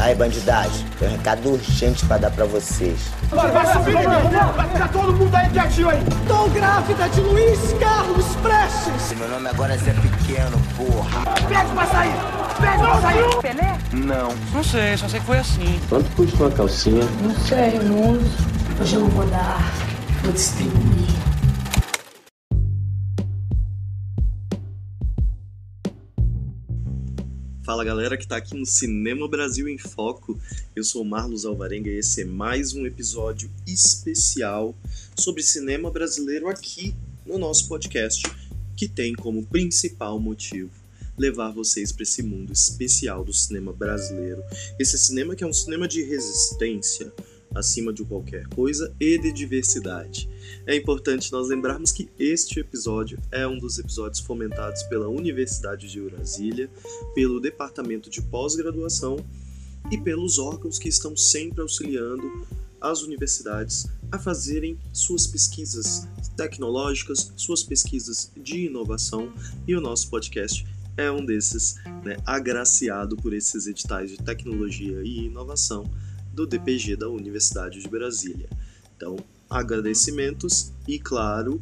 Aí, bandidagem, tem um recado urgente pra dar pra vocês. Vai, vai subir, vai ficar todo mundo aí quietinho aí. Tô grávida de Luiz Carlos Prestes. Meu nome agora é Zé Pequeno, porra. Pede pra sair, pede pra sair. Pelé? Não. Não sei, só sei que foi assim. Quanto custa uma calcinha? Não sei, não uso. Hoje eu não vou dar, vou distribuir. Fala galera que tá aqui no Cinema Brasil em Foco. Eu sou o Marlos Alvarenga e esse é mais um episódio especial sobre cinema brasileiro aqui no nosso podcast, que tem como principal motivo levar vocês para esse mundo especial do cinema brasileiro. Esse cinema que é um cinema de resistência, acima de qualquer coisa e de diversidade. É importante nós lembrarmos que este episódio é um dos episódios fomentados pela Universidade de Brasília, pelo Departamento de Pós-Graduação e pelos órgãos que estão sempre auxiliando as universidades a fazerem suas pesquisas tecnológicas, suas pesquisas de inovação e o nosso podcast é um desses, né, agraciado por esses editais de tecnologia e inovação do DPG da Universidade de Brasília. Então, agradecimentos e, claro,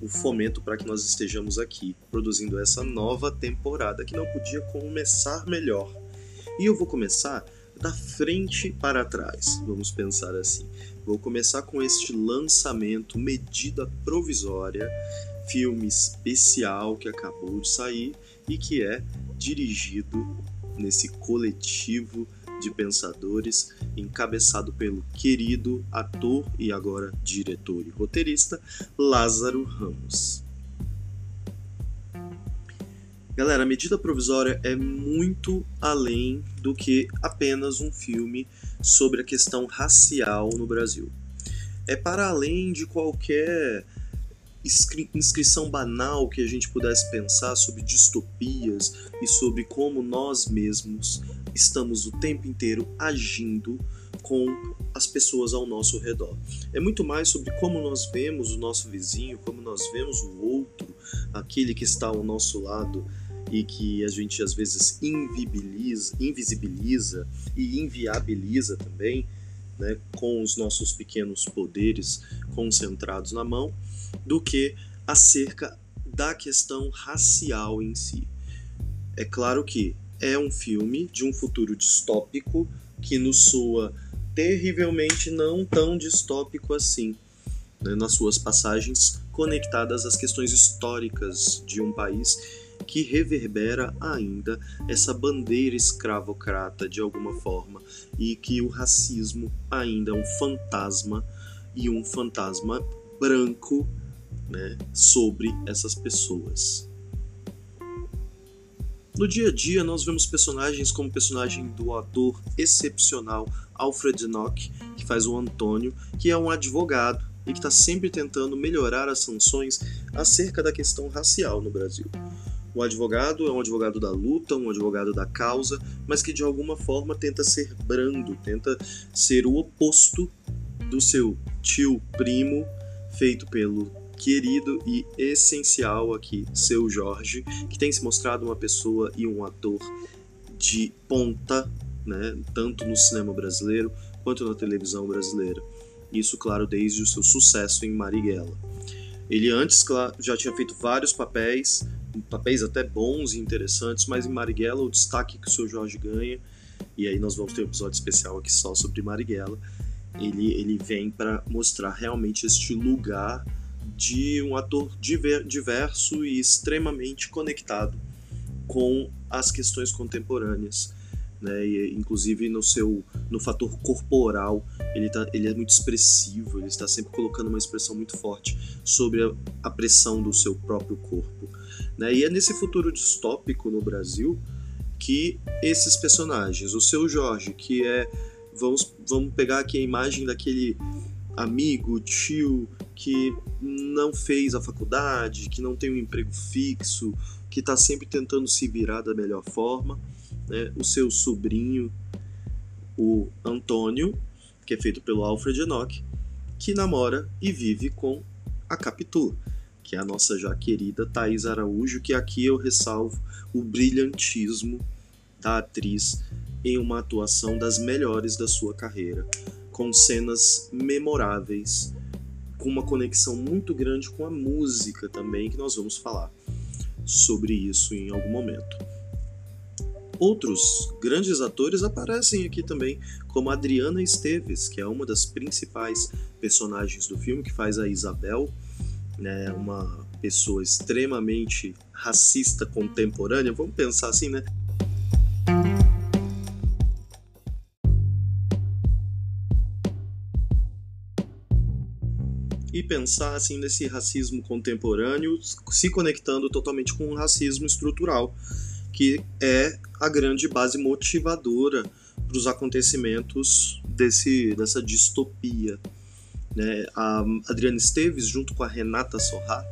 o fomento para que nós estejamos aqui produzindo essa nova temporada que não podia começar melhor. E eu vou começar da frente para trás, vamos pensar assim. Vou começar com este lançamento, medida provisória, filme especial que acabou de sair e que é dirigido nesse coletivo de pensadores, encabeçado pelo querido ator e agora diretor e roteirista Lázaro Ramos. Galera, a medida provisória é muito além do que apenas um filme sobre a questão racial no Brasil. É para além de qualquer inscrição banal que a gente pudesse pensar sobre distopias e sobre como nós mesmos estamos o tempo inteiro agindo com as pessoas ao nosso redor. É muito mais sobre como nós vemos o nosso vizinho, como nós vemos o outro, aquele que está ao nosso lado e que a gente às vezes invisibiliza, invisibiliza e inviabiliza também, né, com os nossos pequenos poderes concentrados na mão, do que acerca da questão racial em si. É claro que é um filme de um futuro distópico que nos soa terrivelmente não tão distópico assim, né, nas suas passagens conectadas às questões históricas de um país que reverbera ainda essa bandeira escravocrata de alguma forma e que o racismo ainda é um fantasma e um fantasma branco né, sobre essas pessoas. No dia a dia, nós vemos personagens como o personagem do ator excepcional Alfred Nock, que faz o Antônio, que é um advogado e que está sempre tentando melhorar as sanções acerca da questão racial no Brasil. O advogado é um advogado da luta, um advogado da causa, mas que de alguma forma tenta ser brando, tenta ser o oposto do seu tio primo, feito pelo querido e essencial aqui, seu Jorge, que tem se mostrado uma pessoa e um ator de ponta, né, tanto no cinema brasileiro quanto na televisão brasileira. Isso, claro, desde o seu sucesso em Marighella. Ele antes claro, já tinha feito vários papéis, papéis até bons e interessantes, mas em Marighella o destaque que o seu Jorge ganha, e aí nós vamos ter um episódio especial aqui só sobre Marighella, ele, ele vem para mostrar realmente este lugar de um ator diver, diverso e extremamente conectado com as questões contemporâneas. Né? E, inclusive no seu no fator corporal ele, tá, ele é muito expressivo ele está sempre colocando uma expressão muito forte sobre a, a pressão do seu próprio corpo né? e é nesse futuro distópico no Brasil que esses personagens o seu Jorge que é vamos vamos pegar aqui a imagem daquele amigo tio que não fez a faculdade, que não tem um emprego fixo, que está sempre tentando se virar da melhor forma. Né? O seu sobrinho, o Antônio, que é feito pelo Alfred Enoch, que namora e vive com a Capitu, que é a nossa já querida Thaís Araújo, que aqui eu ressalvo o brilhantismo da atriz em uma atuação das melhores da sua carreira, com cenas memoráveis, com uma conexão muito grande com a música também, que nós vamos falar sobre isso em algum momento. Outros grandes atores aparecem aqui também, como Adriana Esteves, que é uma das principais personagens do filme, que faz a Isabel, né, uma pessoa extremamente racista contemporânea, vamos pensar assim, né? Pensar assim nesse racismo contemporâneo se conectando totalmente com o racismo estrutural que é a grande base motivadora para os acontecimentos desse, dessa distopia. Né? A Adriana Esteves, junto com a Renata Sorra,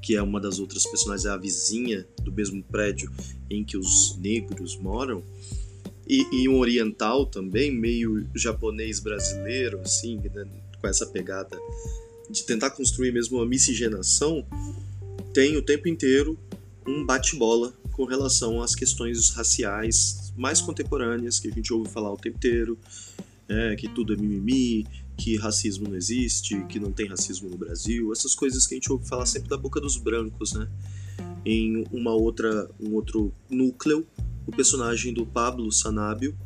que é uma das outras personagens, é a vizinha do mesmo prédio em que os negros moram, e, e um oriental também, meio japonês brasileiro, assim, né? com essa pegada de tentar construir mesmo uma miscigenação, tem o tempo inteiro um bate-bola com relação às questões raciais mais contemporâneas que a gente ouve falar o tempo inteiro, é, que tudo é mimimi, que racismo não existe, que não tem racismo no Brasil, essas coisas que a gente ouve falar sempre da boca dos brancos, né? Em uma outra, um outro núcleo, o personagem do Pablo Sanabio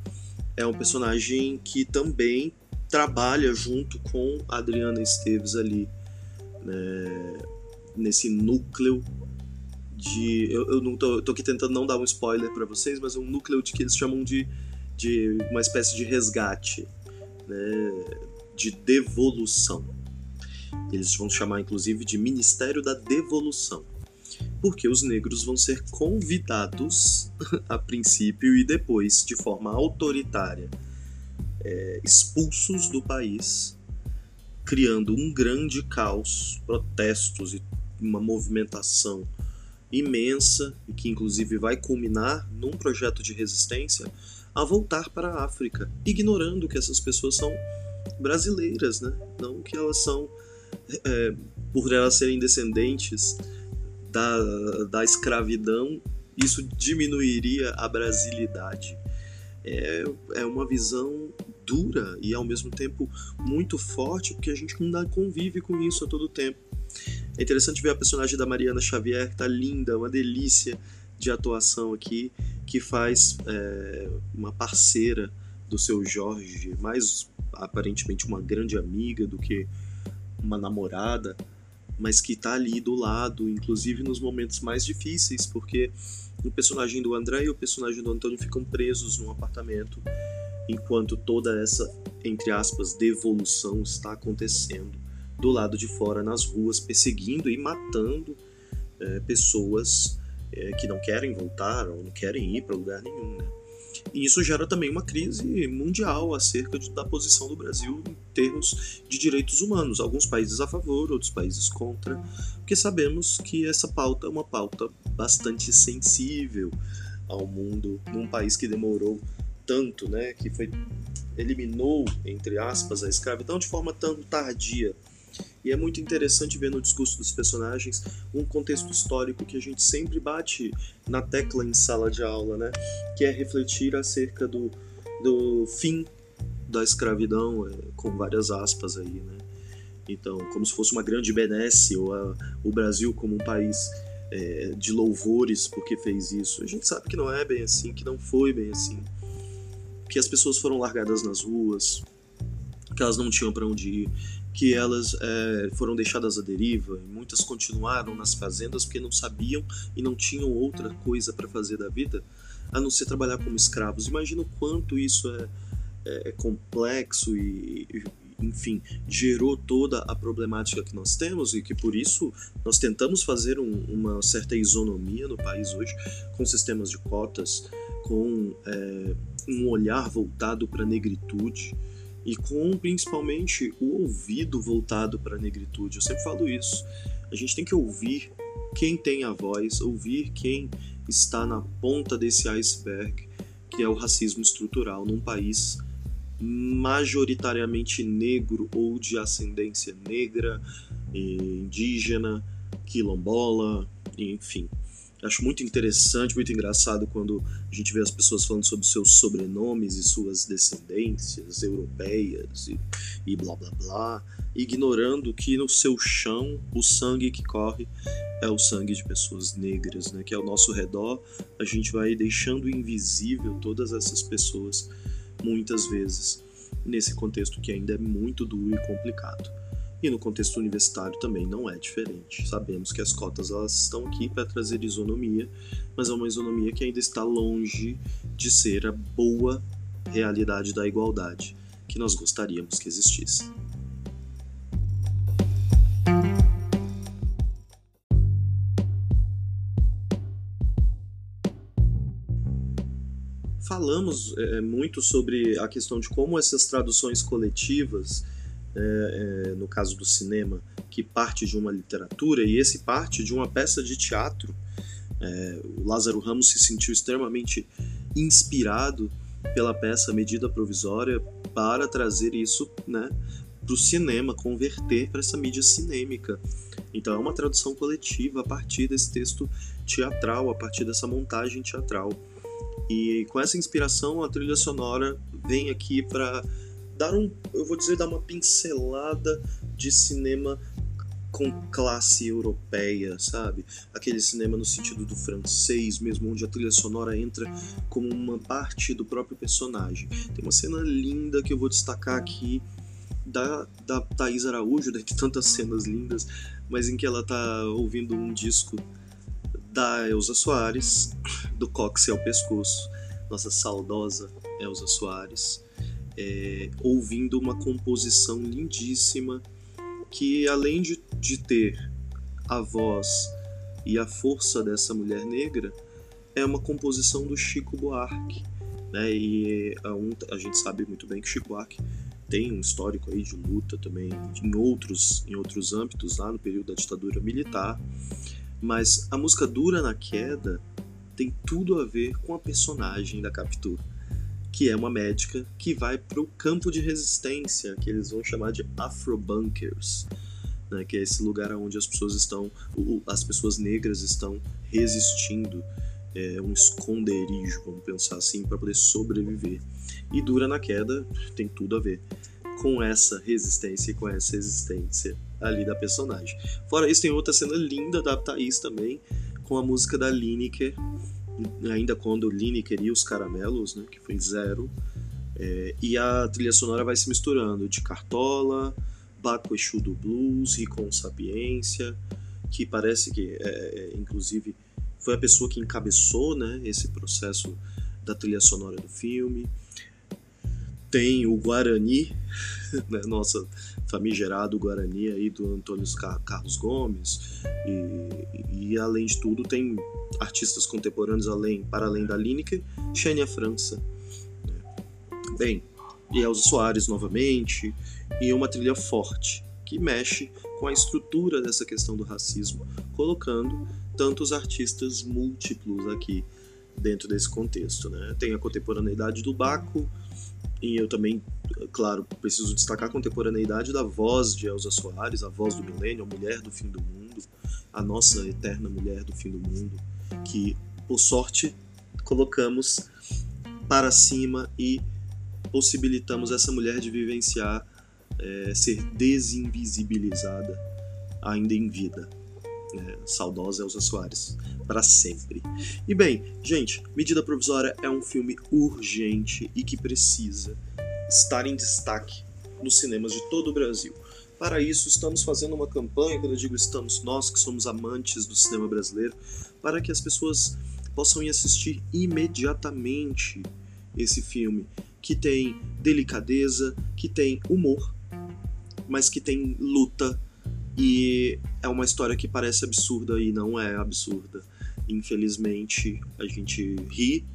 é um personagem que também trabalha junto com a Adriana Esteves ali, né? nesse núcleo de. Eu, eu não tô, tô aqui tentando não dar um spoiler para vocês, mas é um núcleo de que eles chamam de, de uma espécie de resgate, né, de devolução. Eles vão chamar inclusive de Ministério da Devolução. Porque os negros vão ser convidados, a princípio e depois, de forma autoritária, é, expulsos do país, criando um grande caos, protestos e uma movimentação imensa e que inclusive vai culminar num projeto de resistência a voltar para a África, ignorando que essas pessoas são brasileiras, né? Não que elas são, é, por elas serem descendentes da, da escravidão, isso diminuiria a brasilidade. É, é uma visão dura e ao mesmo tempo muito forte, porque a gente ainda convive com isso a todo tempo. É interessante ver a personagem da Mariana Xavier, que tá linda, uma delícia de atuação aqui, que faz é, uma parceira do seu Jorge, mais aparentemente uma grande amiga do que uma namorada, mas que tá ali do lado, inclusive nos momentos mais difíceis, porque o personagem do André e o personagem do Antônio ficam presos num apartamento enquanto toda essa, entre aspas, devolução está acontecendo do lado de fora nas ruas, perseguindo e matando é, pessoas é, que não querem voltar ou não querem ir para lugar nenhum. Né? E isso gera também uma crise mundial acerca de, da posição do Brasil em termos de direitos humanos. Alguns países a favor, outros países contra, porque sabemos que essa pauta é uma pauta bastante sensível ao mundo, num país que demorou tanto, né, que foi eliminou entre aspas a escravidão de forma tão tardia e é muito interessante ver no discurso dos personagens um contexto histórico que a gente sempre bate na tecla em sala de aula, né? Que é refletir acerca do, do fim da escravidão, é, com várias aspas aí, né? Então, como se fosse uma grande benesse, ou a, o Brasil como um país é, de louvores porque fez isso. A gente sabe que não é bem assim, que não foi bem assim. Que as pessoas foram largadas nas ruas, que elas não tinham para onde ir, que elas é, foram deixadas à deriva muitas continuaram nas fazendas porque não sabiam e não tinham outra coisa para fazer da vida a não ser trabalhar como escravos. Imagina o quanto isso é, é, é complexo e, e, enfim, gerou toda a problemática que nós temos e que por isso nós tentamos fazer um, uma certa isonomia no país hoje com sistemas de cotas, com é, um olhar voltado para a negritude e com principalmente o ouvido voltado para a negritude. Eu sempre falo isso. A gente tem que ouvir quem tem a voz, ouvir quem está na ponta desse iceberg, que é o racismo estrutural num país majoritariamente negro ou de ascendência negra, indígena, quilombola, enfim. Acho muito interessante, muito engraçado quando a gente vê as pessoas falando sobre seus sobrenomes e suas descendências europeias e, e blá blá blá, ignorando que no seu chão o sangue que corre é o sangue de pessoas negras, né? Que ao nosso redor a gente vai deixando invisível todas essas pessoas muitas vezes nesse contexto que ainda é muito duro e complicado. E no contexto universitário também não é diferente. Sabemos que as cotas elas estão aqui para trazer isonomia, mas é uma isonomia que ainda está longe de ser a boa realidade da igualdade que nós gostaríamos que existisse. Falamos é, muito sobre a questão de como essas traduções coletivas é, é, no caso do cinema, que parte de uma literatura e esse parte de uma peça de teatro. É, o Lázaro Ramos se sentiu extremamente inspirado pela peça Medida Provisória para trazer isso né, para o cinema, converter para essa mídia cinêmica. Então é uma tradução coletiva a partir desse texto teatral, a partir dessa montagem teatral. E com essa inspiração, a trilha sonora vem aqui para dar um, eu vou dizer, dar uma pincelada de cinema com classe europeia, sabe? Aquele cinema no sentido do francês mesmo, onde a trilha sonora entra como uma parte do próprio personagem. Tem uma cena linda que eu vou destacar aqui da, da Thaís Araújo, dentre tantas cenas lindas, mas em que ela tá ouvindo um disco da Elza Soares, do Cox ao Pescoço, nossa saudosa Elza Soares é, ouvindo uma composição lindíssima que, além de, de ter a voz e a força dessa mulher negra, é uma composição do Chico Buarque. Né? E a, um, a gente sabe muito bem que Chico Buarque tem um histórico aí de luta também em outros, em outros âmbitos, lá no período da ditadura militar. Mas a música Dura na Queda tem tudo a ver com a personagem da Capitu que é uma médica que vai para o campo de resistência, que eles vão chamar de Afrobunkers, né, que é esse lugar onde as pessoas estão, as pessoas negras estão resistindo, é um esconderijo, vamos pensar assim, para poder sobreviver. E Dura na Queda tem tudo a ver com essa resistência e com essa existência ali da personagem. Fora isso, tem outra cena linda da Thaís também, com a música da Lineker, ainda quando Lineker e os Caramelos, né, que foi zero, é, e a trilha sonora vai se misturando de Cartola, Baco Exu do Blues, Ricon Sapiência, que parece que, é, é, inclusive, foi a pessoa que encabeçou né, esse processo da trilha sonora do filme. Tem o Guarani, né, nossa famigerado Guarani aí do Antônio Carlos Gomes, e, e além de tudo tem artistas contemporâneos além, para além da Lineker, Xenia França. Né? Bem, e Elza Soares novamente, e uma trilha forte, que mexe com a estrutura dessa questão do racismo, colocando tantos artistas múltiplos aqui dentro desse contexto. Né? Tem a contemporaneidade do Baco, e eu também, claro, preciso destacar a contemporaneidade da voz de Elza Soares, a voz do milênio, a mulher do fim do mundo, a nossa eterna mulher do fim do mundo que, por sorte, colocamos para cima e possibilitamos essa mulher de vivenciar, é, ser desinvisibilizada ainda em vida. É, saudosa Elza Soares, para sempre. E bem, gente, Medida Provisória é um filme urgente e que precisa estar em destaque nos cinemas de todo o Brasil. Para isso, estamos fazendo uma campanha, quando eu digo estamos, nós que somos amantes do cinema brasileiro, para que as pessoas possam ir assistir imediatamente esse filme, que tem delicadeza, que tem humor, mas que tem luta e é uma história que parece absurda e não é absurda. Infelizmente, a gente ri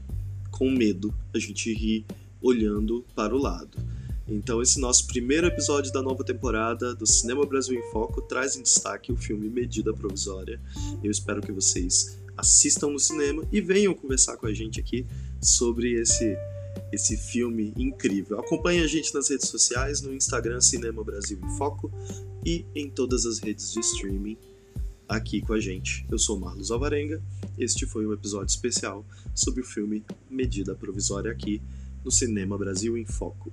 com medo, a gente ri olhando para o lado. Então, esse nosso primeiro episódio da nova temporada do Cinema Brasil em Foco traz em destaque o filme Medida Provisória. Eu espero que vocês assistam no cinema e venham conversar com a gente aqui sobre esse esse filme incrível. Acompanhe a gente nas redes sociais, no Instagram Cinema Brasil em Foco e em todas as redes de streaming. aqui com a gente. Eu sou Marlos Alvarenga. Este foi um episódio especial sobre o filme Medida Provisória aqui no Cinema Brasil em Foco.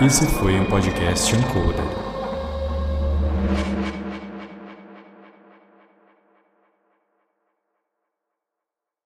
Esse foi um podcast Uncoder.